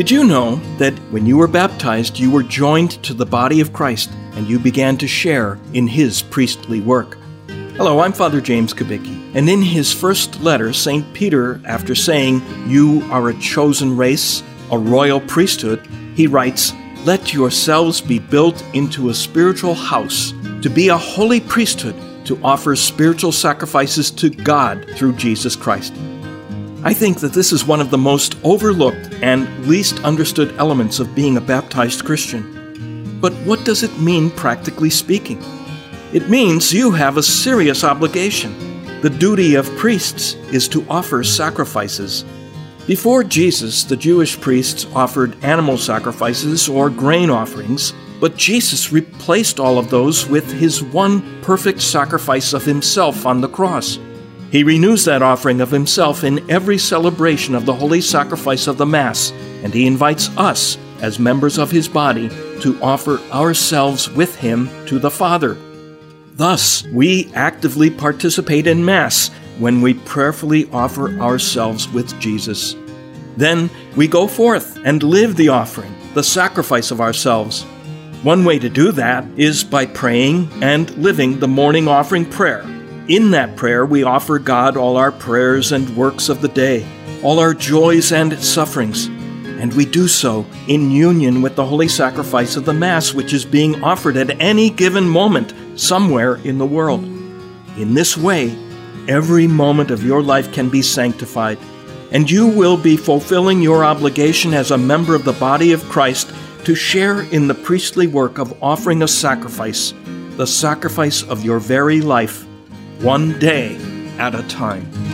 Did you know that when you were baptized, you were joined to the body of Christ and you began to share in his priestly work? Hello, I'm Father James Kubicki, and in his first letter, St. Peter, after saying, You are a chosen race, a royal priesthood, he writes, Let yourselves be built into a spiritual house, to be a holy priesthood, to offer spiritual sacrifices to God through Jesus Christ. I think that this is one of the most overlooked and least understood elements of being a baptized Christian. But what does it mean practically speaking? It means you have a serious obligation. The duty of priests is to offer sacrifices. Before Jesus, the Jewish priests offered animal sacrifices or grain offerings, but Jesus replaced all of those with his one perfect sacrifice of himself on the cross. He renews that offering of himself in every celebration of the holy sacrifice of the Mass, and he invites us, as members of his body, to offer ourselves with him to the Father. Thus, we actively participate in Mass when we prayerfully offer ourselves with Jesus. Then we go forth and live the offering, the sacrifice of ourselves. One way to do that is by praying and living the morning offering prayer in that prayer, we offer God all our prayers and works of the day, all our joys and sufferings, and we do so in union with the holy sacrifice of the Mass, which is being offered at any given moment somewhere in the world. In this way, every moment of your life can be sanctified, and you will be fulfilling your obligation as a member of the body of Christ to share in the priestly work of offering a sacrifice, the sacrifice of your very life one day at a time.